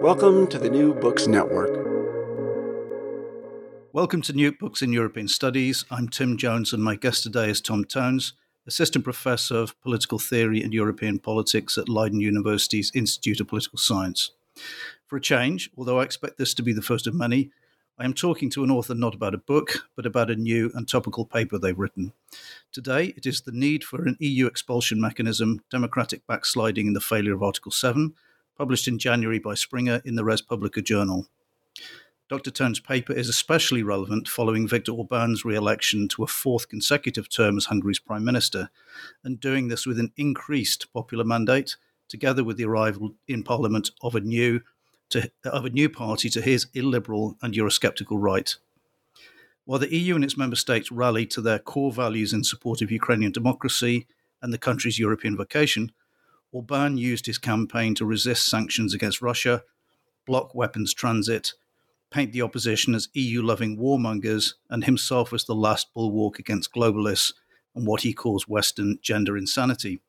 Welcome to the New Books Network. Welcome to New Books in European Studies. I'm Tim Jones, and my guest today is Tom Theuns, Assistant Professor of Political Theory and European Politics at Leiden University's Institute of Political Science. For a change, although I expect this to be the first of many, I am talking to an author not about a book, but about a new and topical paper they've written. Today, it is the need for an EU expulsion mechanism, democratic backsliding, and the failure of Article 7 published in January by Springer in the Res Publica Journal. Dr. Theuns' paper is especially relevant following Viktor Orban's re election to a fourth consecutive term as Hungary's Prime Minister, and doing this with an increased popular mandate, together with the arrival in Parliament of a new, to, of a new party to his illiberal and Eurosceptical right. While the EU and its member states rallied to their core values in support of Ukrainian democracy and the country's European vocation, Orban used his campaign to resist sanctions against Russia, block weapons transit, paint the opposition as EU loving warmongers, and himself as the last bulwark against globalists and what he calls Western gender insanity.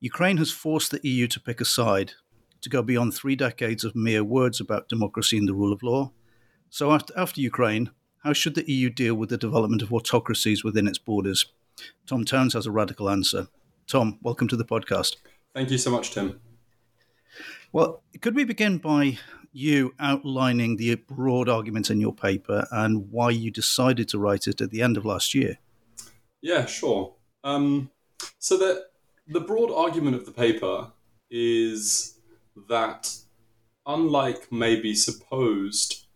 Ukraine has forced the EU to pick a side, to go beyond three decades of mere words about democracy and the rule of law. So, after, after Ukraine, how should the EU deal with the development of autocracies within its borders? Tom Theuns has a radical answer. Tom, welcome to the podcast. Thank you so much, Tim. Well, could we begin by you outlining the broad arguments in your paper and why you decided to write it at the end of last year? Yeah, sure. Um, so the the broad argument of the paper is that, unlike maybe supposed,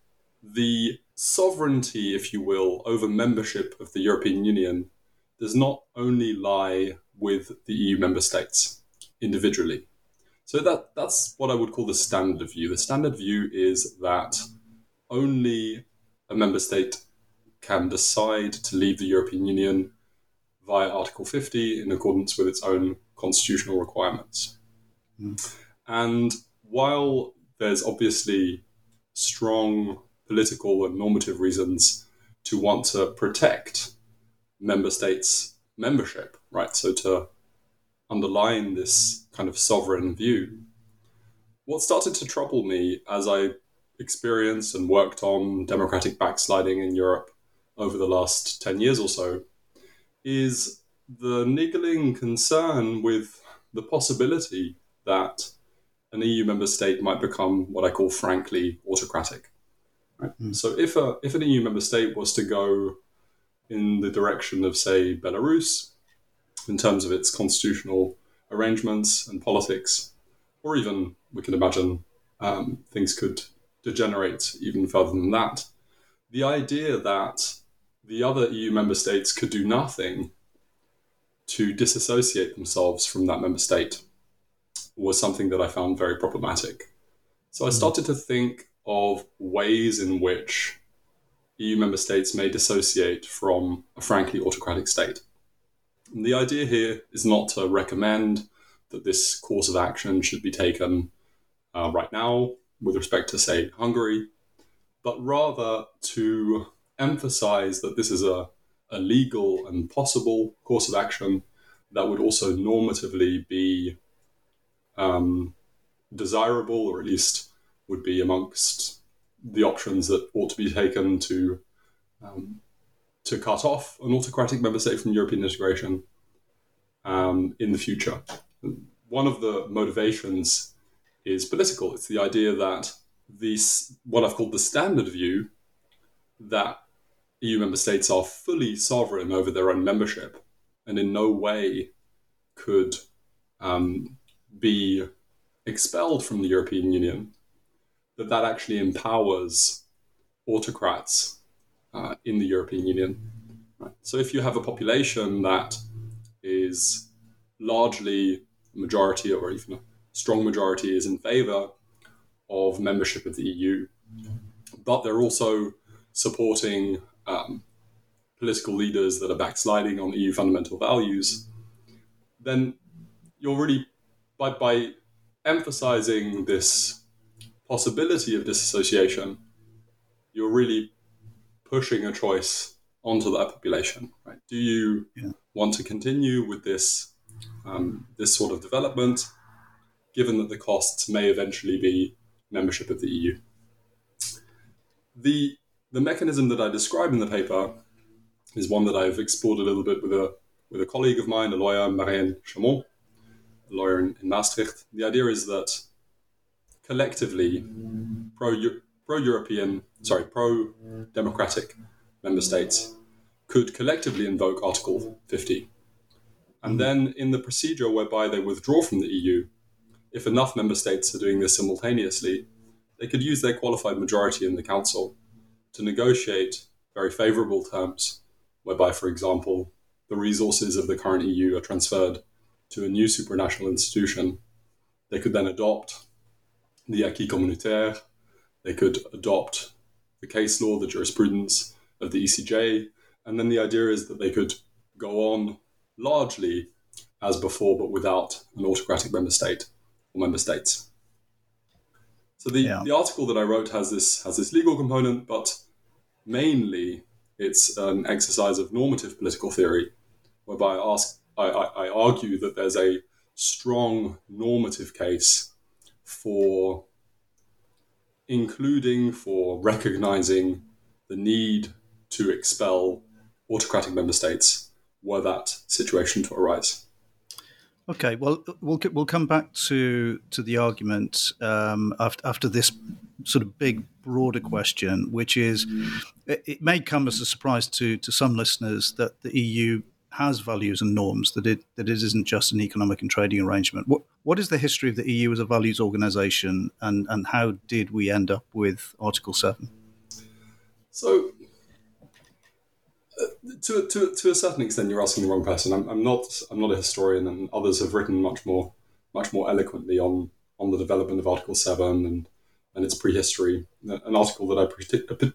the sovereignty, if you will, over membership of the European Union does not only lie with the EU member states individually. So that that's what I would call the standard view. The standard view is that only a member state can decide to leave the European Union via Article 50 in accordance with its own constitutional requirements. Mm. And while there's obviously strong political and normative reasons to want to protect member states' membership, right? So to underline this kind of sovereign view. What started to trouble me as I experienced and worked on democratic backsliding in Europe over the last 10 years or so is the niggling concern with the possibility that an EU member state might become what I call frankly autocratic. Right? Mm. So if a if an EU member state was to go in the direction of say Belarus in terms of its constitutional arrangements and politics, or even we can imagine um, things could degenerate even further than that. The idea that the other EU member states could do nothing to disassociate themselves from that member state was something that I found very problematic. So I hmm. started to think of ways in which EU member states may dissociate from a frankly autocratic state. And the idea here is not to recommend that this course of action should be taken uh, right now with respect to, say, Hungary, but rather to emphasize that this is a, a legal and possible course of action that would also normatively be um, desirable, or at least would be amongst the options that ought to be taken to um, to cut off an autocratic member state from European integration um, in the future. One of the motivations is political. It's the idea that these what I've called the standard view that EU member states are fully sovereign over their own membership and in no way could um, be expelled from the European Union, that that actually empowers autocrats uh, in the European Union. Right? So if you have a population that is largely majority or even a strong majority is in favor of membership of the EU, but they're also supporting um, political leaders that are backsliding on EU fundamental values, then you're really by by emphasizing this possibility of disassociation, you're really pushing a choice onto that population. Right? Do you yeah. want to continue with this um, this sort of development, given that the costs may eventually be membership of the EU? The the mechanism that I describe in the paper is one that I've explored a little bit with a with a colleague of mine, a lawyer, Marianne Chamont, a lawyer in, in Maastricht. The idea is that collectively, pro pro European, sorry, pro democratic member states could collectively invoke Article 50. And hmm. then, in the procedure whereby they withdraw from the EU, if enough member states are doing this simultaneously, they could use their qualified majority in the Council to negotiate very favorable terms, whereby, for example, the resources of the current EU are transferred to a new supranational institution. They could then adopt the acquis communautaire, they could adopt the case law, the jurisprudence of the ECJ, and then the idea is that they could go on largely as before, but without an autocratic member state or member states. So the, yeah. the article that I wrote has this has this legal component, but mainly it's an exercise of normative political theory, whereby I ask I, I, I argue that there's a strong normative case for including for recognizing the need to expel autocratic member states were that situation to arise. Okay, well, we'll we'll come back to to the argument um, after after this sort of big broader question, which is it, it may come as a surprise to to some listeners that the EU has values and norms that it that it isn't just an economic and trading arrangement. What what is the history of the EU as a values organization, and and how did we end up with Article Seven? So uh, to, to, to a certain extent, you're asking the wrong person. I'm, I'm not I'm not a historian, and others have written much more much more eloquently on on the development of Article Seven and and its prehistory. An article that I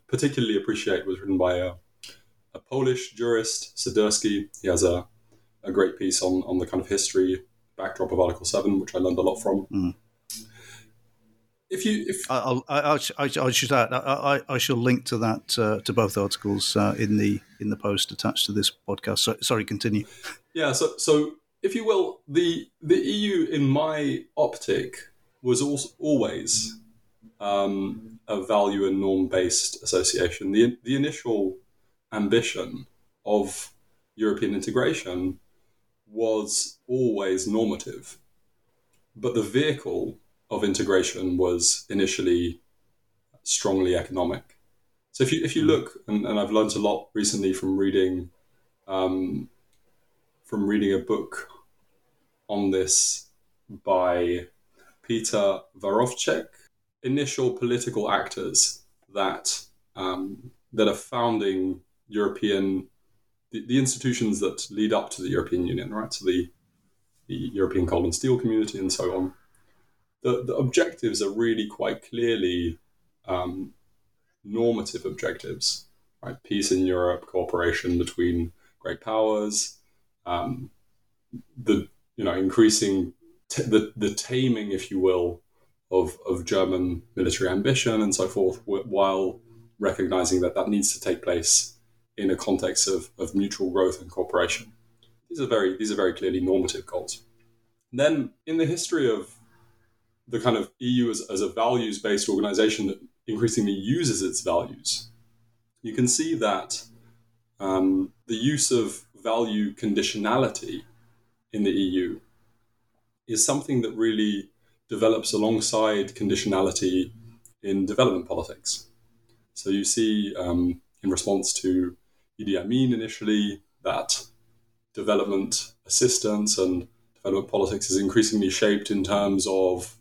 particularly appreciate was written by a, a Polish jurist, Sadurski. He has a, a great piece on, on the kind of history backdrop of Article Seven, which I learned a lot from. Mm if you if I'll, I'll, I, I should add, I, I, shall link to that uh, to both articles uh, in the in the post attached to this podcast. So, sorry, continue. Yeah, so so if you will, the the EU in my optic was also always um, a value and norm based association. The the initial ambition of European integration was always normative, but the vehicle of integration was initially strongly economic. So if you if you hmm. look, and, and I've learned a lot recently from reading um, from reading a book on this by Peter Verovšek, initial political actors that um, that are founding European the, the, institutions that lead up to the European Union, right? So the the European Coal and Steel Community and so on the, the objectives are really quite clearly um, normative objectives, right? Peace in Europe, cooperation between great powers, um, the you know increasing t- the the taming, if you will, of of German military ambition and so forth, while recognizing that that needs to take place in a context of, of mutual growth and cooperation. These are very these are very clearly normative goals. And then in the history of the kind of EU as, as a values based organization that increasingly uses its values, you can see that um, the use of value conditionality in the EU is something that really develops alongside conditionality in development politics. So you see, um, in response to Idi Amin initially, that development assistance and development politics is increasingly shaped in terms of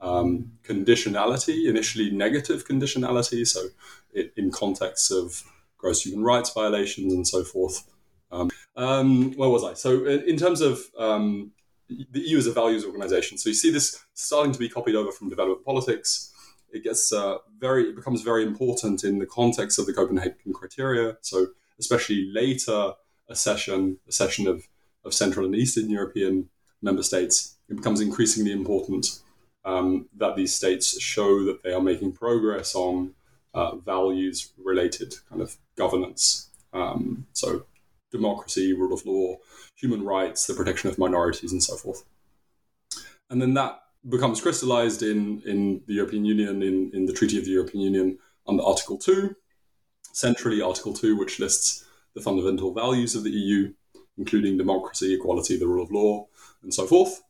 um, conditionality, initially negative conditionality, so it, in contexts of gross human rights violations and so forth. Um, um, where was I? So, in terms of um, the EU as a values organization, so you see this starting to be copied over from development politics. It gets uh, very, it becomes very important in the context of the Copenhagen criteria. So, especially later accession, accession of, of Central and Eastern European member states, it becomes increasingly important um, that these states show that they are making progress on uh, values related kind of governance. Um, so, democracy, rule of law, human rights, the protection of minorities, and so forth. And then that becomes crystallized in, in the European Union, in, in the Treaty of the European Union under Article 2, centrally Article 2, which lists the fundamental values of the EU, including democracy, equality, the rule of law, and so forth.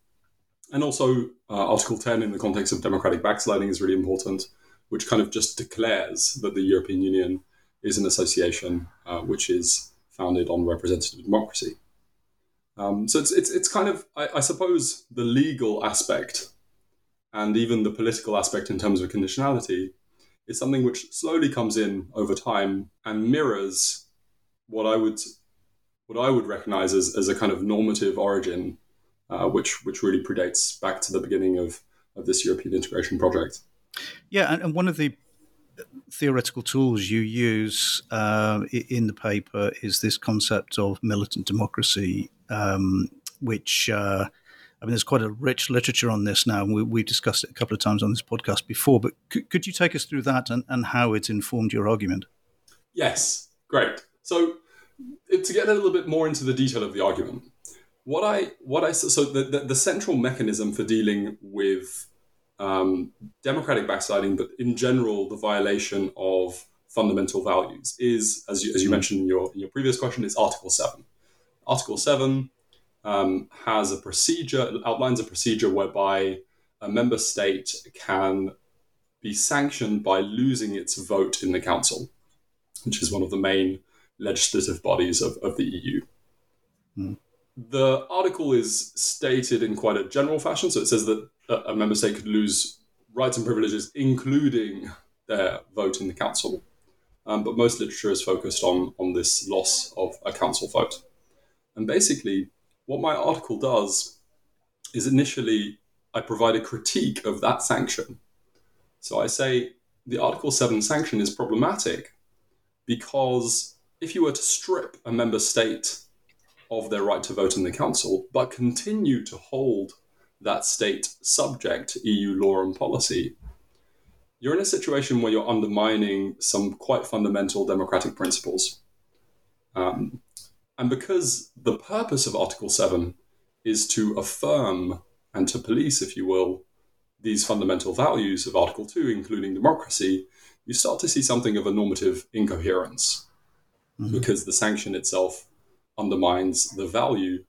And also, uh, Article 10 in the context of democratic backsliding is really important, which kind of just declares that the European Union is an association uh, which is founded on representative democracy. Um, so it's, it's, it's kind of, I, I, suppose, the legal aspect and even the political aspect in terms of conditionality is something which slowly comes in over time and mirrors what I would what I would recognize as, as a kind of normative origin, uh, which which really predates back to the beginning of, of this European integration project. Yeah, and, and one of the theoretical tools you use uh, in the paper is this concept of militant democracy, um, which uh, I mean, there's quite a rich literature on this now. We, we've discussed it a couple of times on this podcast before, but could, could you take us through that and, and how it's informed your argument? Yes, great. So, to get a little bit more into the detail of the argument, what I what I so the, the, the central mechanism for dealing with um, democratic backsliding, but in general, the violation of fundamental values is, as you, as you mentioned in your, in your previous question, is Article 7. Article 7 um, has a procedure, outlines a procedure whereby a member state can be sanctioned by losing its vote in the Council, which is one of the main legislative bodies of, of the EU. Mm. The article is stated in quite a general fashion. So it says that a member state could lose rights and privileges, including their vote in the council. Um, but most literature is focused on, on this loss of a council vote. And basically, what my article does is initially I provide a critique of that sanction. So I say the Article 7 sanction is problematic because if you were to strip a member state of their right to vote in the council, but continue to hold that state subject to EU law and policy, you're in a situation where you're undermining some quite fundamental democratic principles. Um, and because the purpose of Article 7 is to affirm and to police, if you will, these fundamental values of Article 2, including democracy, you start to see something of a normative incoherence mm-hmm. because the sanction itself undermines the value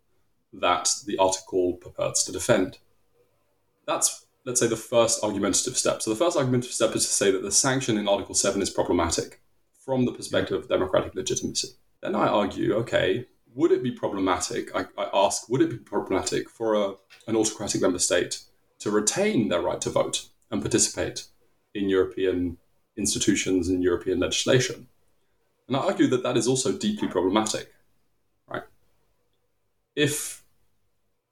that the article purports to defend. That's, let's say, the first argumentative step. So the first argumentative step is to say that the sanction in Article 7 is problematic from the perspective of democratic legitimacy. Then I argue, okay, would it be problematic? I, I ask, would it be problematic for a, an autocratic member state to retain their right to vote and participate in European institutions and European legislation? And I argue that that is also deeply problematic right? if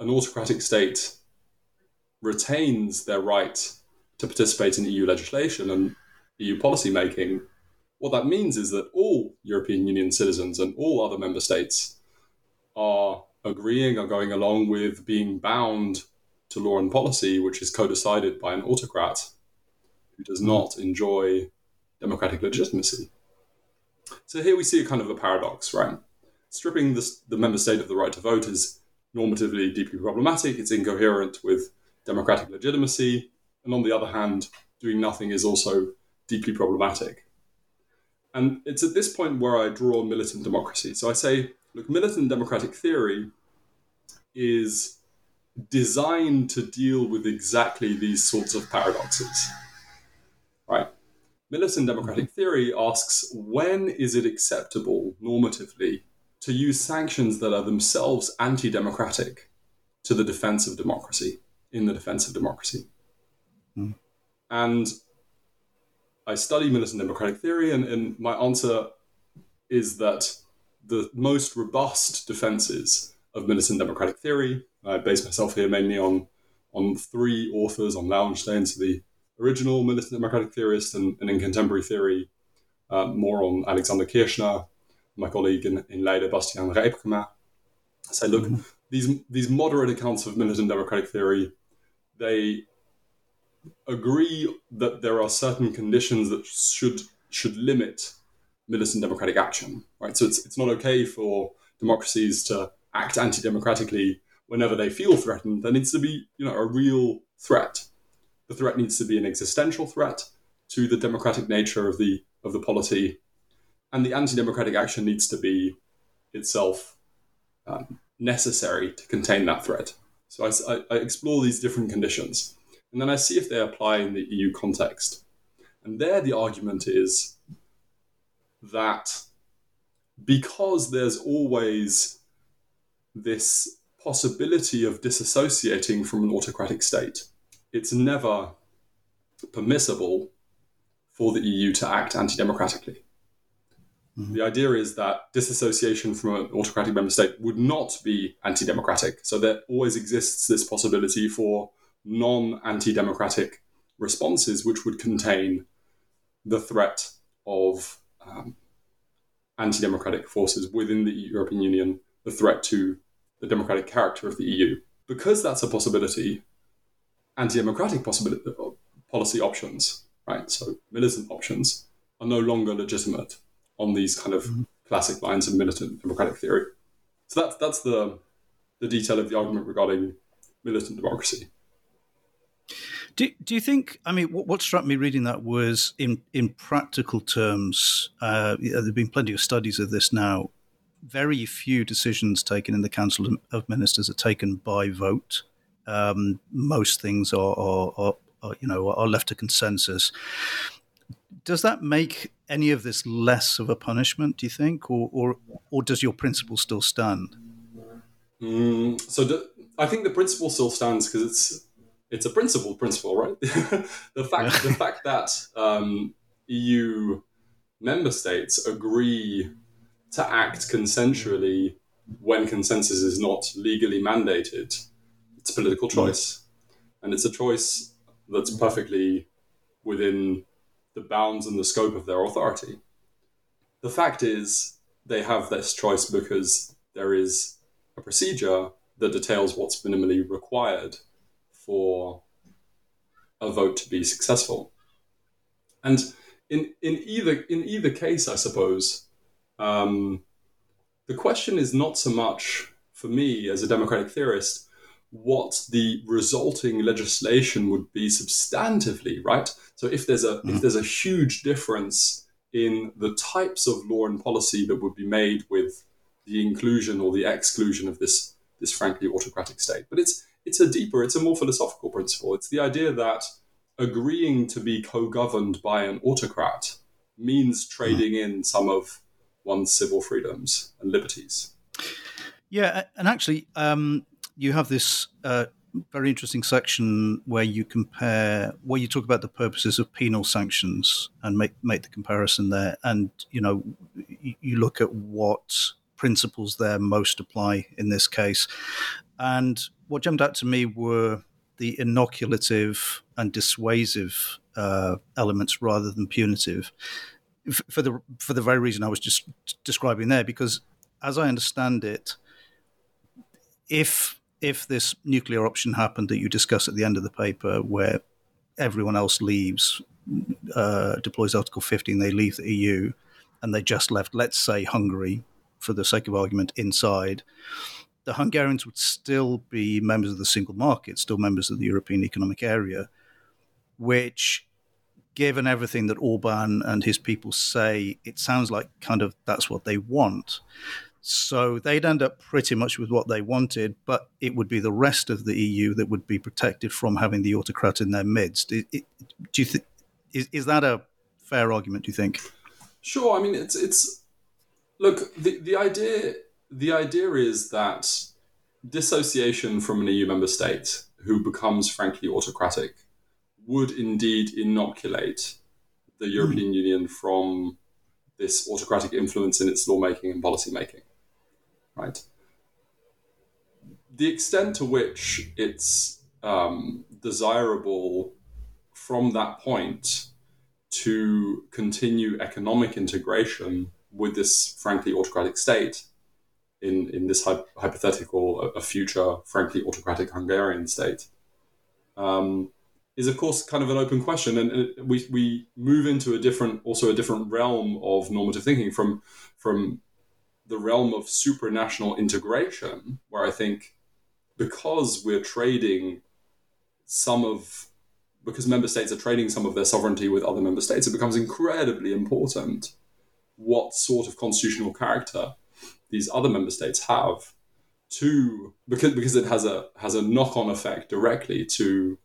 an autocratic state retains their right to participate in EU legislation and EU policy making, what that means is that all European Union citizens and all other member states are agreeing or going along with being bound to law and policy, which is co decided by an autocrat who does not enjoy democratic legitimacy. so here we see a kind of a paradox, right? Stripping the, the member state of the right to vote is normatively deeply problematic. It's incoherent with democratic legitimacy. And on the other hand, doing nothing is also deeply problematic. And it's at this point where I draw militant democracy. So I say, look, militant democratic theory is designed to deal with exactly these sorts of paradoxes. Right? Militant democratic theory asks when is it acceptable normatively to use sanctions that are themselves anti democratic to the defense of democracy, in the defense of democracy? Mm. And I study militant democratic theory, and, and my answer is that the most robust defenses of militant democratic theory, I base myself here mainly on, on three authors, on Loewenstein, so the original militant democratic theorist, and, and in contemporary theory, uh, more on Alexander Kirshner, my colleague in, in Leiden, Bastiaan Rijpkema. Say, look, mm-hmm. these, these moderate accounts of militant democratic theory, they agree that there are certain conditions that should should limit militant democratic action. Right. So it's it's not okay for democracies to act anti-democratically whenever they feel threatened. There needs to be you know a real threat. The threat needs to be an existential threat to the democratic nature of the of the polity, and the anti-democratic action needs to be itself um, necessary to contain that threat. So I, I, explore these different conditions and then I see if they apply in the EU context. And there the argument is that because there's always this possibility of disassociating from an autocratic state, it's never permissible for the EU to act anti democratically. Mm-hmm. The idea is that disassociation from an autocratic member state would not be anti democratic. So there always exists this possibility for non anti democratic responses, which would contain the threat of um, anti democratic forces within the European Union, the threat to the democratic character of the EU. Because that's a possibility, anti democratic possibility, policy options, right? So militant options are no longer legitimate on these kind of mm-hmm. classic lines of militant democratic theory. So that's that's the the detail of the argument regarding militant democracy. Do, do you think? I mean, what, what, struck me reading that was in in practical terms. Uh, there've been plenty of studies of this now. Very few decisions taken in the Council of Ministers are taken by vote. Um, most things are, are, are, are, you know, are left to consensus. Does that make any of this less of a punishment? Do you think, or or, or does your principle still stand? Mm, so I think the principle still stands because it's it's a principle principle, right? the fact the fact that um, EU member states agree to act consensually when consensus is not legally mandated, it's a political hmm. choice, and it's a choice that's perfectly within the bounds and the scope of their authority. The fact is, they have this choice because there is a procedure that details what's minimally required for a vote to be successful. And in, in either in either case, I suppose, um, the question is not so much for me as a democratic theorist what the resulting legislation would be substantively, right? So if there's a mm. if mm-hmm. there's a huge difference in the types of law and policy that would be made with the inclusion or the exclusion of this this frankly autocratic state, but it's it's a deeper, it's a more philosophical principle. It's the idea that agreeing to be co-governed by an autocrat means trading in some of one's civil freedoms and liberties. Yeah, and actually, um, you have this uh, very interesting section where you compare, where you talk about the purposes of penal sanctions and make make the comparison there, and you know, you look at what principles there most apply in this case, and what jumped out to me were the inoculative and dissuasive uh, elements rather than punitive, f- for the for the very reason I was just describing there. Because as I understand it, if if this nuclear option happened that you discuss at the end of the paper, where everyone else leaves, uh, deploys Article 15, they leave the EU, and they just left, let's say, Hungary, for the sake of argument, inside, the Hungarians would still be members of the single market, still members of the European Economic Area, which, given everything that Orban and his people say, it sounds like kind of that's what they want. So they'd end up pretty much with what they wanted, but it would be the rest of the EU that would be protected from having the autocrat in their midst. It, it, do you th- is, is that a fair argument? Do you think? Sure. I mean, it's it's look the the idea the idea is that dissociation from an EU member state who becomes frankly autocratic would indeed inoculate the European mm. Union from this autocratic influence in its lawmaking and policymaking. right? The extent to which it's um, desirable from that point to continue economic integration with this frankly autocratic state in, in this hy- hypothetical a, future frankly autocratic Hungarian state. Um, is of course kind of an open question and, and we, we move into a different also a different realm of normative thinking from from the realm of supranational integration, where I think because we're trading some of because member states are trading some of their sovereignty with other member states, it becomes incredibly important what sort of constitutional character these other member states have to because because it has a has a knock-on effect directly to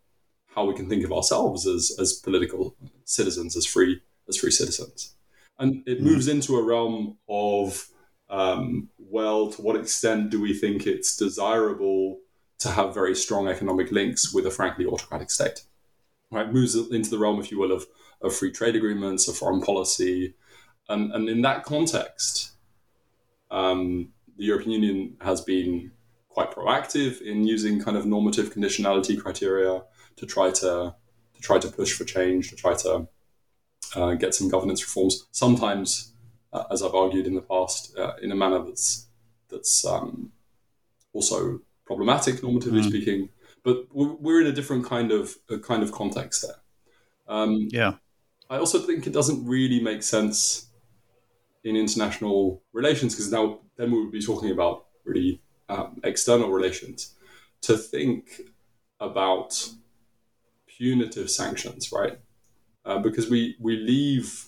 how we can think of ourselves as as political citizens as free as free citizens and it mm. moves into a realm of um, well, to what extent do we think it's desirable to have very strong economic links with a frankly autocratic state? Right, moves into the realm, if you will, of, of free trade agreements, of foreign policy, and, and in that context, um, the European Union has been quite proactive in using kind of normative conditionality criteria to try to to try to push for change, to try to uh, get some governance reforms. Sometimes uh, as I've argued in the past, uh, in a manner that's that's um, also problematic, normatively mm. speaking. But we're in a different kind of kind of context there. Um, yeah, I also think it doesn't really make sense in international relations because now then we would be talking about really um, external relations to think about punitive sanctions, right? Uh, because we we leave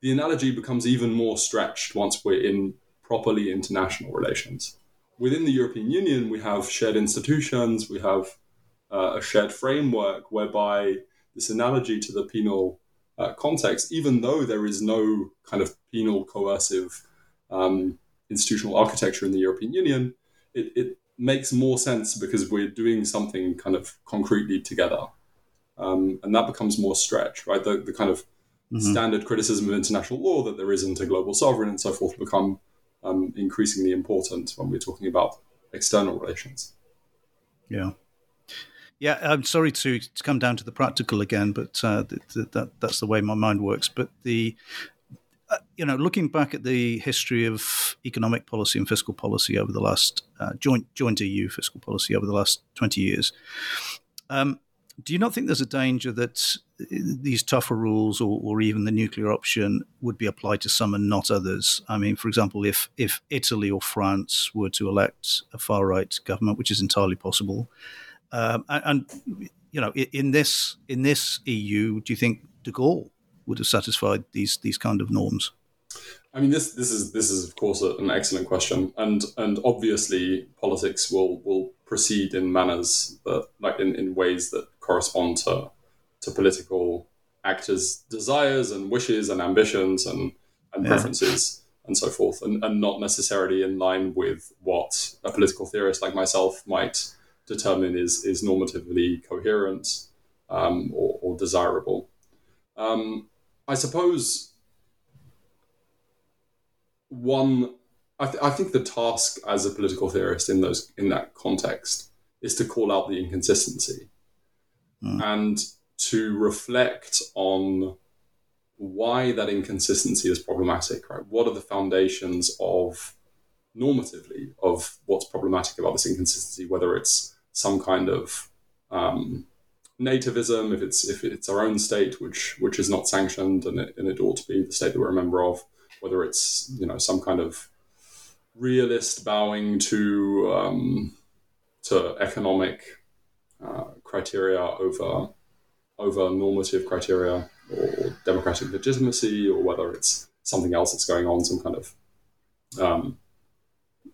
the analogy becomes even more stretched once we're in properly international relations. Within the European Union, we have shared institutions, we have uh, a shared framework whereby this analogy to the penal uh, context, even though there is no kind of penal coercive um, institutional architecture in the European Union, it, it, makes more sense because we're doing something kind of concretely together. Um, and that becomes more stretch, right? The, the kind of mm-hmm. standard criticism of international law that there isn't a global sovereign and so forth become um, increasingly important when we're talking about external relations. Yeah. Yeah, I'm sorry to, to come down to the practical again, but uh, that, that, that's the way my mind works. But the, uh, you know, looking back at the history of economic policy and fiscal policy over the last uh, joint joint EU fiscal policy over the last 20 years, um, do you not think there's a danger that these tougher rules or, or, even the nuclear option would be applied to some and not others? I mean, for example, if, if Italy or France were to elect a far right government, which is entirely possible, um, and, and, you know, in this in this EU, do you think De Gaulle would have satisfied these these kind of norms? I mean, this this is this is of course an excellent question, and and obviously politics will will proceed in manners that like in, in ways that correspond to to political actors' desires and wishes and ambitions and and yeah. preferences and so forth, and, and not necessarily in line with what a political theorist like myself might determine is is normatively coherent um, or, or desirable. Um, I suppose one I, th- I, think the task as a political theorist in those in that context is to call out the inconsistency mm. and to reflect on why that inconsistency is problematic right what are the foundations of normatively of what's problematic about this inconsistency whether it's some kind of um, nativism if it's if it's our own state which which is not sanctioned and it, and it ought to be the state that we're a member of whether it's you know some kind of realist bowing to um, to economic uh, criteria over over normative criteria or democratic legitimacy, or whether it's something else that's going on, some kind of um,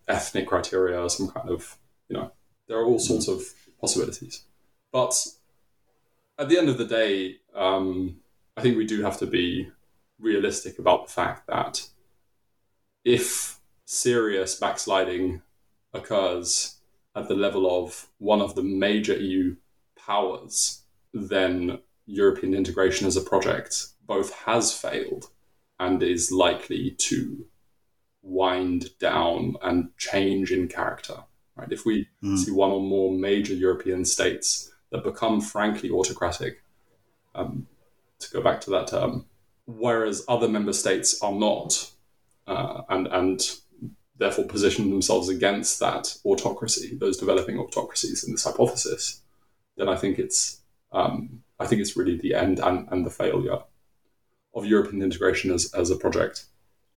ethnic criteria, some kind of you know, there are all sorts of possibilities. But at the end of the day, um, I think we do have to be realistic about the fact that if serious backsliding occurs at the level of one of the major EU powers, then European integration as a project both has failed and is likely to wind down and change in character. Right? If we mm. see one or more major European states that become frankly autocratic, um, to go back to that term, whereas other member states are not, uh, and and therefore position themselves against that autocracy, those developing autocracies in this hypothesis, then I think it's um, I think it's really the end and, and the failure of European integration as, as a project.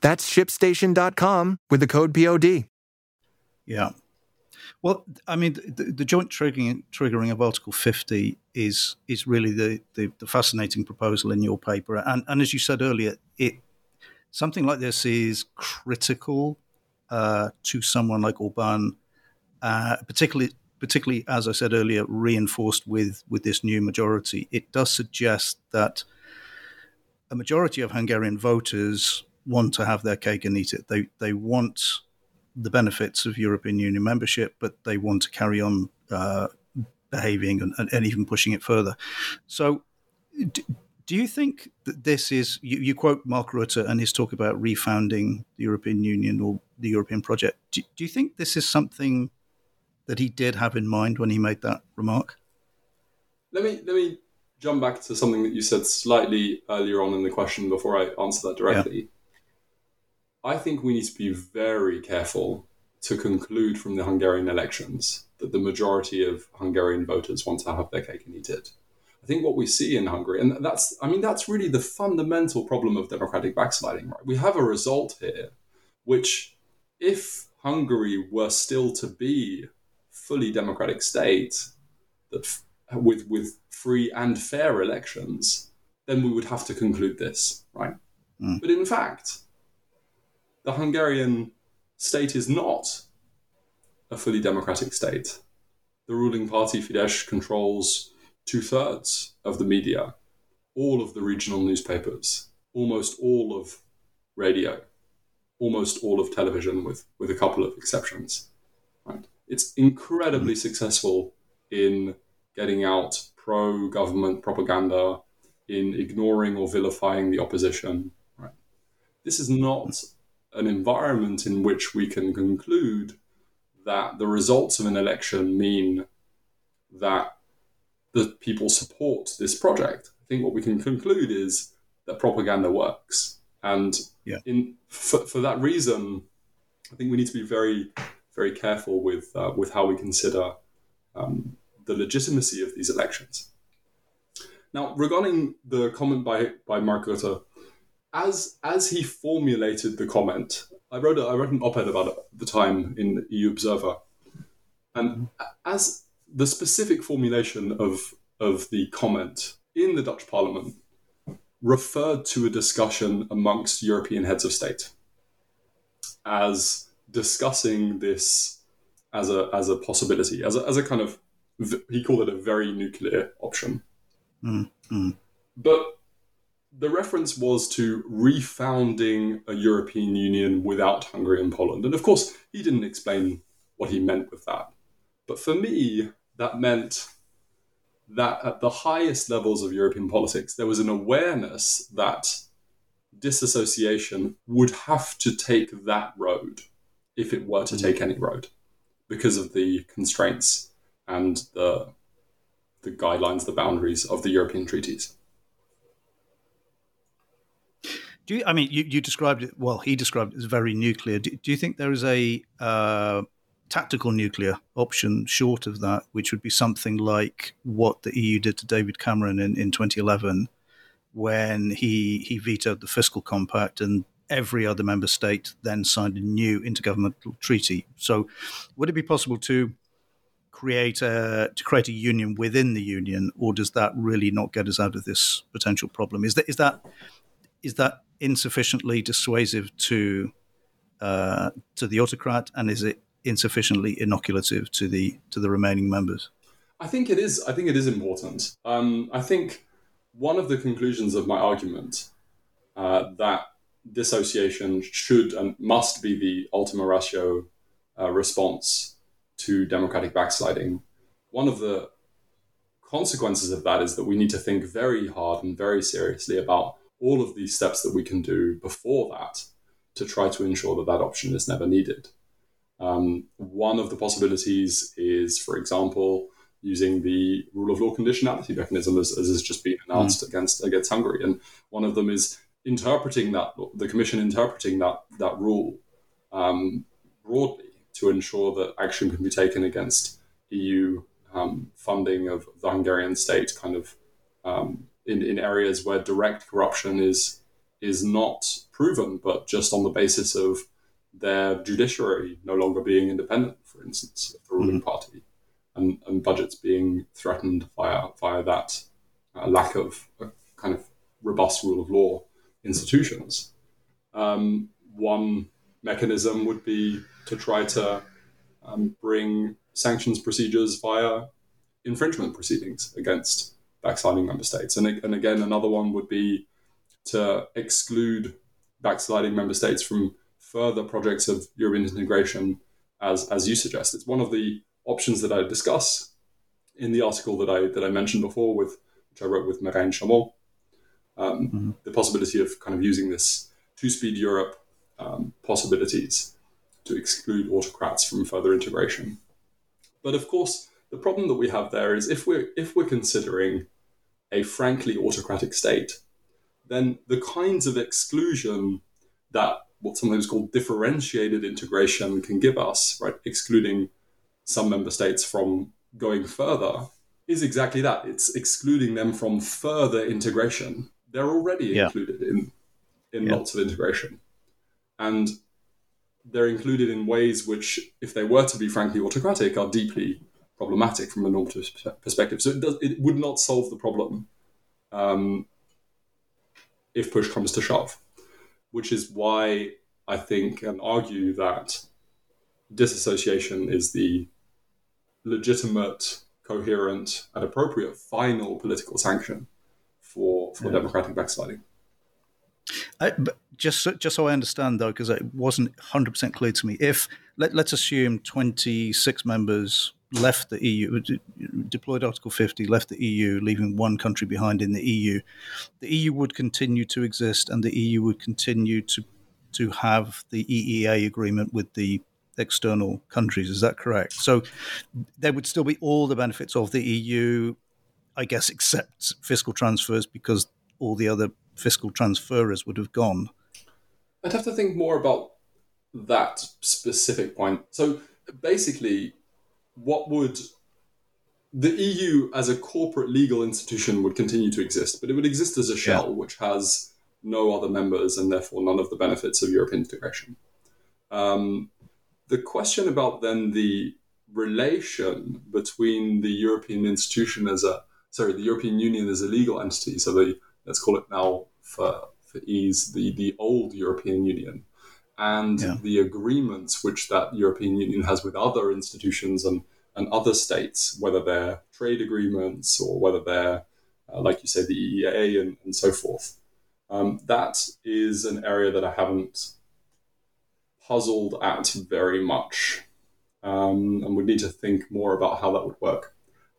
That's shipstation.com with the code POD. Yeah. Well, I mean, the, the, joint triggering, triggering of Article 50 is is really the, the, the, fascinating proposal in your paper. And, and as you said earlier, it something like this is critical uh, to someone like Orban, uh, particularly particularly as I said earlier, reinforced with with this new majority. It does suggest that a majority of Hungarian voters want to have their cake and eat it. They they want the benefits of European Union membership, but they want to carry on uh, behaving and, and, even pushing it further. So, do, do you think that this is? You, you, quote Mark Rutte and his talk about refounding the European Union or the European project. Do, do you think this is something that he did have in mind when he made that remark? Let me let me jump back to something that you said slightly earlier on in the question before I answer that directly. I think we need to be very careful to conclude from the Hungarian elections that the majority of Hungarian voters want to have their cake and eat it. I think what we see in Hungary, and that's, I mean, that's really the fundamental problem of democratic backsliding, right? We have a result here, which, if Hungary were still to be fully democratic state, that with with free and fair elections, then we would have to conclude this, right? Mm. But in fact, the Hungarian state is not a fully democratic state. The ruling party, Fidesz, controls two thirds of the media, all of the regional newspapers, almost all of radio, almost all of television, with, with a couple of exceptions. Right? It's incredibly mm-hmm. successful in getting out pro government propaganda, in ignoring or vilifying the opposition. Right? This is not an environment in which we can conclude that the results of an election mean that the people support this project. I think what we can conclude is that propaganda works. And yeah. in for, for that reason, I think we need to be very very careful with uh, with how we consider um, the legitimacy of these elections. Now, regarding the comment by by Mark Rutte, as as he formulated the comment, I wrote a, I wrote an op-ed about it at the time in EU Observer, and as the specific formulation of of the comment in the Dutch Parliament referred to a discussion amongst European heads of state as discussing this as a as a possibility, as a, as a kind of he called it a very nuclear option. Mm, mm. But the reference was to refounding a European Union without Hungary and Poland. And of course, he didn't explain what he meant with that. But for me, that meant that at the highest levels of European politics, there was an awareness that disassociation would have to take that road if it were to take any road because of the constraints and the the guidelines, the boundaries of the European treaties. Do you, I mean you, you described it well? He described it as very nuclear. Do, do you think there is a uh, tactical nuclear option short of that, which would be something like what the EU did to David Cameron in, in 2011, when he he vetoed the fiscal compact and every other member state then signed a new intergovernmental treaty. So, would it be possible to create a to create a union within the union, or does that really not get us out of this potential problem? Is that is that is that insufficiently dissuasive to uh, to the autocrat, and is it insufficiently inoculative to the to the remaining members? I think it is. I think it is important. Um, I think one of the conclusions of my argument uh, that dissociation should and must be the ultima ratio uh, response to democratic backsliding. One of the consequences of that is that we need to think very hard and very seriously about all of these steps that we can do before that to try to ensure that that option is never needed. Um, one of the possibilities is, for example, using the rule of law conditionality mechanism as, as has just been announced against against Hungary, and one of them is interpreting that the Commission interpreting that that rule um, broadly to ensure that action can be taken against EU um, funding of the Hungarian state, kind of um, in, in areas where direct corruption is is not proven, but just on the basis of their judiciary no longer being independent, for instance, of the ruling party, and, and budgets being threatened via via that uh, lack of a kind of robust rule of law institutions. Um, one mechanism would be to try to um, bring sanctions procedures via infringement proceedings against backsliding member states. And, and again, another one would be to exclude backsliding member states from further projects of European integration, as, as you suggest. It's one of the options that I discuss in the article that I that I mentioned before, with which I wrote with Marijn Chamon. Um, Mm-hmm. The possibility of kind of using this two-speed Europe um, possibilities to exclude autocrats from further integration. But of course, the problem that we have there is if we're if we're considering a frankly autocratic state, then the kinds of exclusion that what's sometimes called differentiated integration can give us, right, excluding some member states from going further, is exactly that. It's excluding them from further integration. They're already Yeah. included in in Yeah. lots of integration. And they're included in ways which, if they were to be frankly autocratic, are deeply problematic from a normative perspective. So it, does, it would not solve the problem um, if push comes to shove, which is why I think and argue that disassociation is the legitimate, coherent, and appropriate final political sanction for, for democratic backsliding. I, but just so, just so I understand though, because it wasn't hundred percent clear to me. If let, let's assume twenty six members left the EU, de- deployed Article fifty, left the EU, leaving one country behind in the EU, the EU would continue to exist, and the EU would continue to to have the EEA agreement with the external countries. Is that correct? So there would still be all the benefits of the EU, I guess, except fiscal transfers, because all the other fiscal transferers would have gone. I'd have to think more about that specific point. So basically, what would the EU as a corporate legal institution would continue to exist, but it would exist as a shell yeah. which has no other members and therefore none of the benefits of European integration. Um, the question about then the relation between the European institution as a sorry, the European Union as a legal entity, so the let's call it now for for ease the the old European Union, and yeah. the agreements which that European Union has with other institutions and and other states, whether they're trade agreements or whether they're uh, like you say the EEA and, and so forth. Um, that is an area that I haven't puzzled at very much um, and would need to think more about how that would work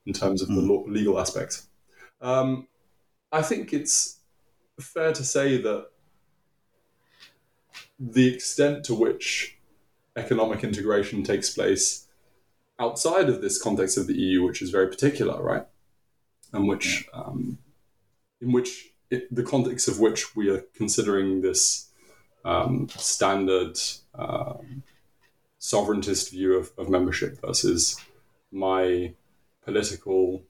in terms of mm. the hmm. law, legal aspect. Um, I think it's fair to say that the extent to which economic integration takes place outside of this context of the EU, which is very particular, right, and which um, in which it, the context of which we are considering this um, standard um, sovereigntist view of, of membership versus my political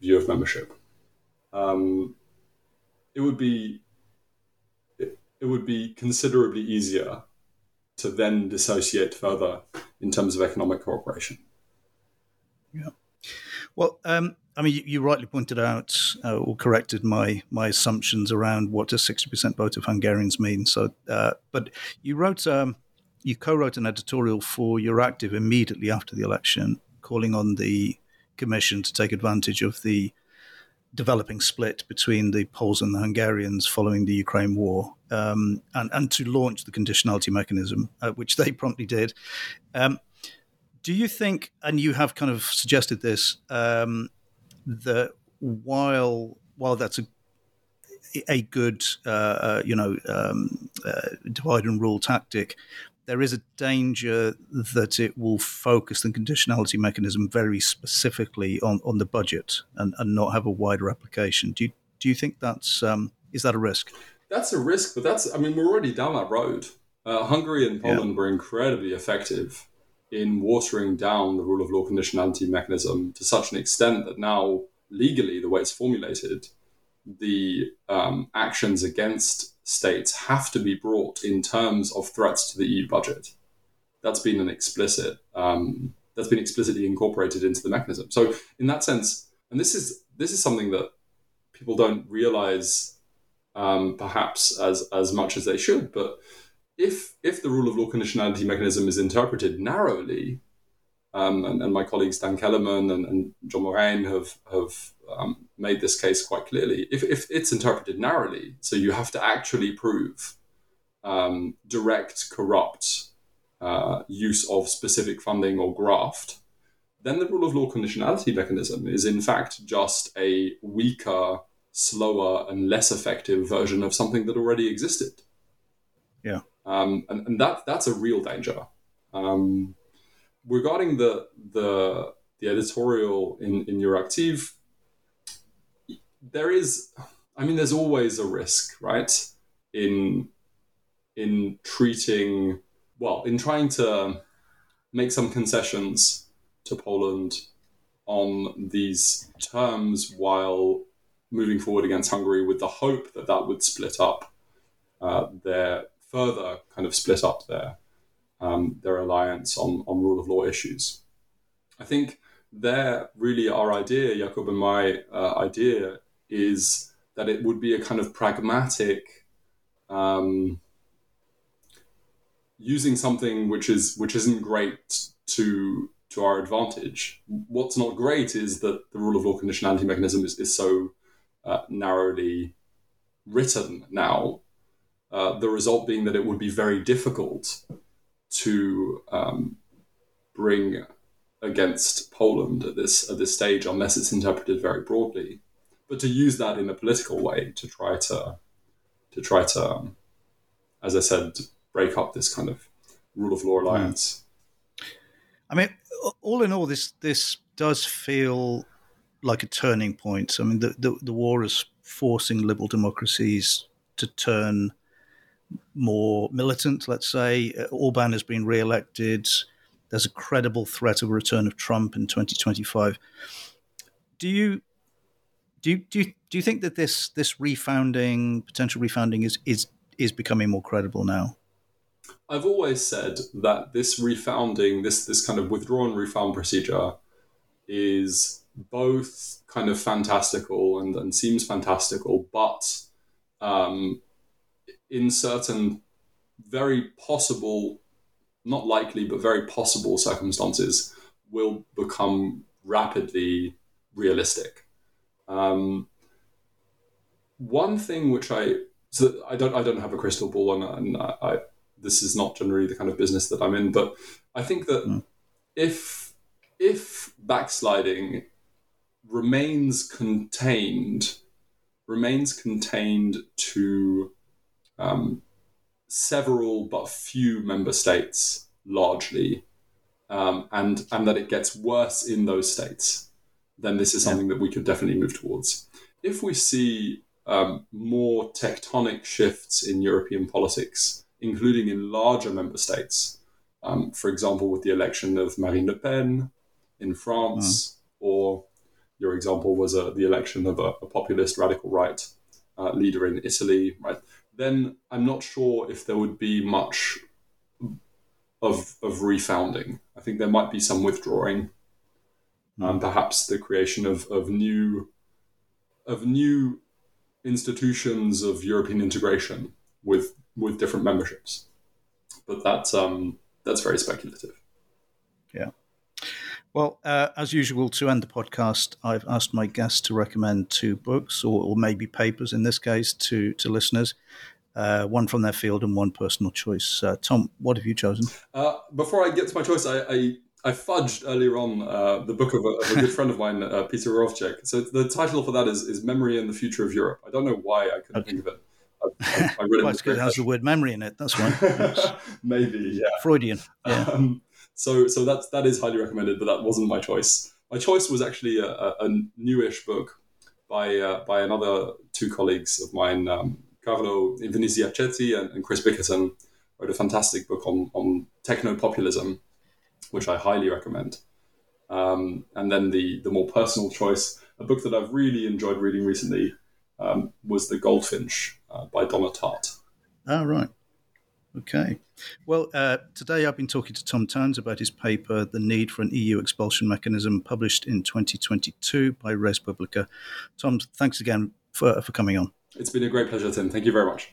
view of membership. Um, it would be it, would be considerably easier to then dissociate further in terms of economic cooperation. Yeah. Well, um, I mean, you, you, rightly pointed out uh, or corrected my my assumptions around what a sixty percent vote of Hungarians mean. So, uh, but you wrote um, you co-wrote an editorial for Euractiv immediately after the election, calling on the commission to take advantage of the developing split between the Poles and the Hungarians following the Ukraine war, um, and and to launch the conditionality mechanism, uh, which they promptly did. Um, do you think, and you have kind of suggested this, um, that while while that's a a good, uh, uh, you know, um, uh, divide and rule tactic, there is a danger that it will focus the conditionality mechanism very specifically on, on the budget and, and not have a wider application. Do you, do you think that's um, is that a risk? That's a risk, but that's I mean we're already down that road. Uh, Hungary and Poland yeah. were incredibly effective in watering down the rule of law conditionality mechanism to such an extent that now legally the way it's formulated, the um, actions against states have to be brought in terms of threats to the EU budget. That's been an explicit. Um, that's been explicitly incorporated into the mechanism. So, in that sense, and this is this is something that people don't realize, um, perhaps as as much as they should. But if if the rule of law conditionality mechanism is interpreted narrowly, um, and, and, my colleagues Dan Kelemen and, and John Morijn have have um, made this case quite clearly. If, if it's interpreted narrowly, so you have to actually prove um, direct, corrupt uh, use of specific funding or graft, then the rule of law conditionality mechanism is in fact just a weaker, slower, and less effective version of something that already existed. Yeah. Um, and, and that that's a real danger. Um, regarding the the the editorial in in Euractiv, there is, I mean, there's always a risk, right? In in treating well, in trying to make some concessions to Poland on these terms while moving forward against Hungary with the hope that that would split up uh, their further kind of split up their um, their alliance on, on rule of law issues. I think there really our idea, Jakob and my uh, idea, is that it would be a kind of pragmatic um, using something which is which isn't great to to our advantage. What's not great is that the rule of law conditionality mechanism is, is so uh, narrowly written now. Uh, the result being that it would be very difficult to um, bring against Poland at this at this stage unless it's interpreted very broadly but to use that in a political way to try to to try to, um, as I said, break up this kind of rule of law alliance. I mean, all in all, this this does feel like a turning point. I mean, the the, the war is forcing liberal democracies to turn more militant. Let's say Orban has been re-elected. there's a credible threat of a return of Trump in 2025. Do you do you, do you, do you think that this this refounding potential refounding is is is becoming more credible now? I've always said that this refounding, this this kind of withdrawn refound procedure, is both kind of fantastical and, and seems fantastical, but um, in certain very possible, not likely, but very possible circumstances, will become rapidly realistic. Um, one thing which I so I don't I don't have a crystal ball and, and I, I, this is not generally the kind of business that I'm in, but I think that mm. if if backsliding remains contained remains contained to um, several but few member states largely, um, and and that it gets worse in those states, then this is something that we could definitely move towards. If we see um, more tectonic shifts in European politics, including in larger member states, um, for example, with the election of Marine Le Pen in France, mm. or your example was uh, the election of a, a populist radical right uh, leader in Italy, right? Then I'm not sure if there would be much of of refounding. I think there might be some withdrawing, and um, perhaps the creation of, of new of new institutions of European integration with with different memberships. But that's um, that's very speculative. Yeah. Well, uh, as usual, to end the podcast, I've asked my guests to recommend two books, or, or maybe papers in this case, to to listeners. Uh, one from their field and one personal choice. Uh, Tom, what have you chosen? Uh, before I get to my choice, I, I, I fudged earlier on uh, the book of a, of a, good friend of mine, uh, Peter Verovšek. So the title for that is, is Memory and the Future of Europe. I don't know why I couldn't okay. think of it. I, I, read it well, it's good. It has the word memory in it. That's why. Maybe, yeah. Freudian. Yeah. Um, so so that's that is highly recommended, but that wasn't my choice. My choice was actually a, a, newish book by uh, by another two colleagues of mine, um, Carlo Invernizzi Accetti and, and Chris Bickerton, wrote a fantastic book on on techno populism, which I highly recommend. Um, and then the the more personal choice, a book that I've really enjoyed reading recently, um, was The Goldfinch uh, by Donna Tartt. Oh, right. Okay. Well, uh, today I've been talking to Tom Theuns about his paper, The Need for an EU Expulsion Mechanism, published in 2022 by Res Publica. Tom, thanks again for, for coming on. It's been a great pleasure, Tim. Thank you very much.